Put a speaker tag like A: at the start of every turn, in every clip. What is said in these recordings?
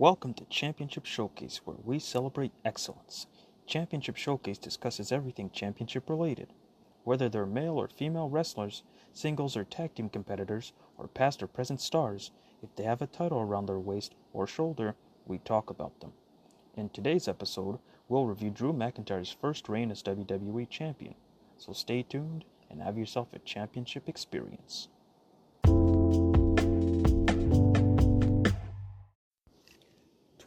A: Welcome to Championship Showcase, where we celebrate excellence. Championship Showcase discusses everything championship related. Whether they're male or female wrestlers, singles or tag team competitors, or past or present stars, if they have a title around their waist or shoulder, we talk about them. In today's episode, we'll review Drew McIntyre's first reign as WWE Champion. So stay tuned and have yourself a championship experience.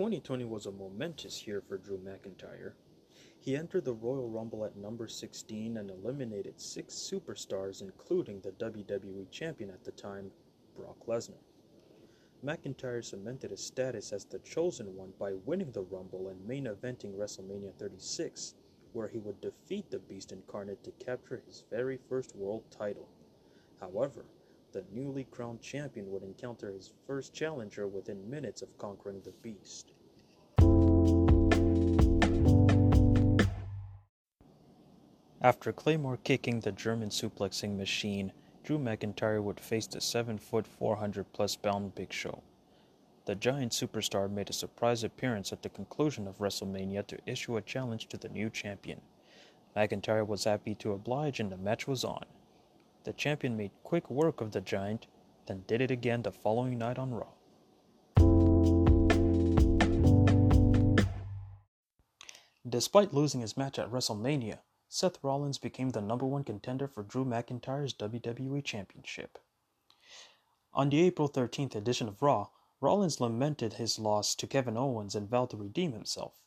A: 2020 was a momentous year for Drew McIntyre. He entered the Royal Rumble at number 16 and eliminated six superstars, including the WWE Champion at the time, Brock Lesnar. McIntyre cemented his status as the chosen one by winning the Rumble and main eventing WrestleMania 36, where he would defeat the Beast Incarnate to capture his very first world title. However, the newly crowned champion would encounter his first challenger within minutes of conquering the beast. After Claymore kicking the German suplexing machine, Drew McIntyre would face the 7 foot 400 plus pound Big Show. The giant superstar made a surprise appearance at the conclusion of WrestleMania to issue a challenge to the new champion. McIntyre was happy to oblige and the match was on. The champion made quick work of the giant, then did it again the following night on Raw. Despite losing his match at WrestleMania, Seth Rollins became the number one contender for Drew McIntyre's WWE Championship. On the April 13th edition of Raw, Rollins lamented his loss to Kevin Owens and vowed to redeem himself.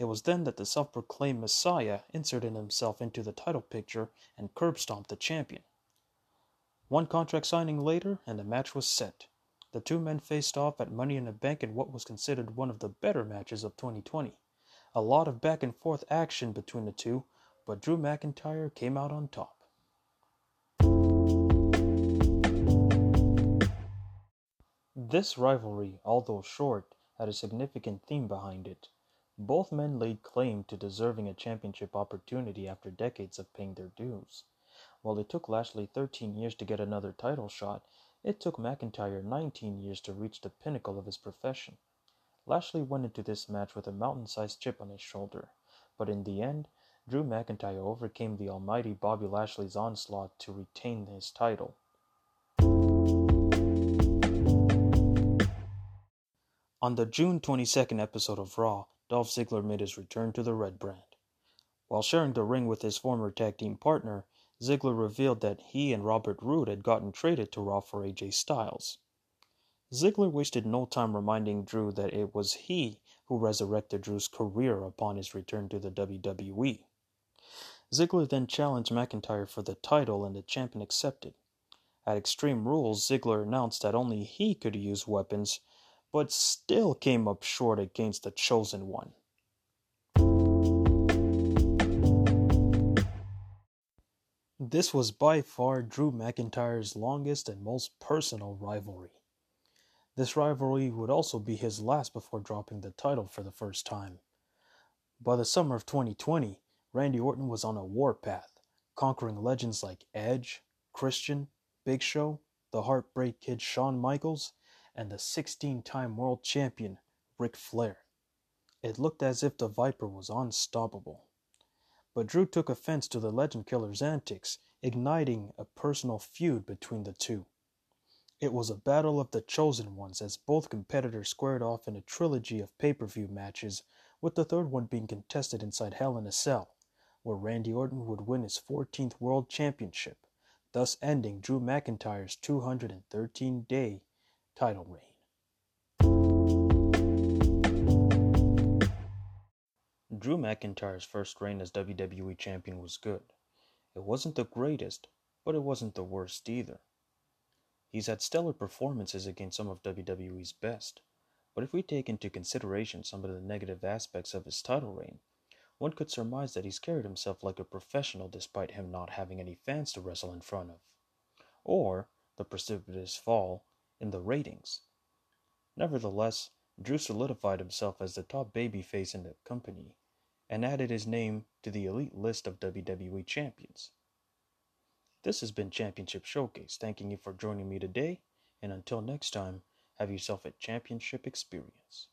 A: It was then that the self proclaimed Messiah inserted himself into the title picture and curb stomped the champion. One contract signing later, and the match was set. The two men faced off at Money in the Bank in what was considered one of the better matches of 2020. A lot of back and forth action between the two, but Drew McIntyre came out on top. This rivalry, although short, had a significant theme behind it. Both men laid claim to deserving a championship opportunity after decades of paying their dues. While it took Lashley 13 years to get another title shot, it took McIntyre 19 years to reach the pinnacle of his profession. Lashley went into this match with a mountain sized chip on his shoulder, but in the end, Drew McIntyre overcame the almighty Bobby Lashley's onslaught to retain his title. On the June 22nd episode of Raw, Dolph Ziggler made his return to the Red Brand. While sharing the ring with his former tag team partner, Ziggler revealed that he and Robert Roode had gotten traded to Raw for AJ Styles. Ziggler wasted no time reminding Drew that it was he who resurrected Drew's career upon his return to the WWE. Ziggler then challenged McIntyre for the title and the champion accepted. At Extreme Rules, Ziggler announced that only he could use weapons, but still came up short against the Chosen One. This was by far Drew McIntyre's longest and most personal rivalry. This rivalry would also be his last before dropping the title for the first time. By the summer of 2020, Randy Orton was on a warpath, conquering legends like Edge, Christian, Big Show, the Heartbreak Kid Shawn Michaels, and the 16 time world champion Ric Flair. It looked as if the Viper was unstoppable. But Drew took offense to the Legend Killer's antics, igniting a personal feud between the two. It was a battle of the chosen ones as both competitors squared off in a trilogy of pay per view matches, with the third one being contested inside Hell in a Cell, where Randy Orton would win his 14th World Championship, thus ending Drew McIntyre's 213 day title reign. Drew McIntyre's first reign as WWE Champion was good. It wasn't the greatest, but it wasn't the worst either. He's had stellar performances against some of WWE's best, but if we take into consideration some of the negative aspects of his title reign, one could surmise that he's carried himself like a professional despite him not having any fans to wrestle in front of, or the precipitous fall in the ratings. Nevertheless, Drew solidified himself as the top babyface in the company and added his name to the elite list of WWE champions. This has been Championship Showcase. Thanking you for joining me today, and until next time, have yourself a championship experience.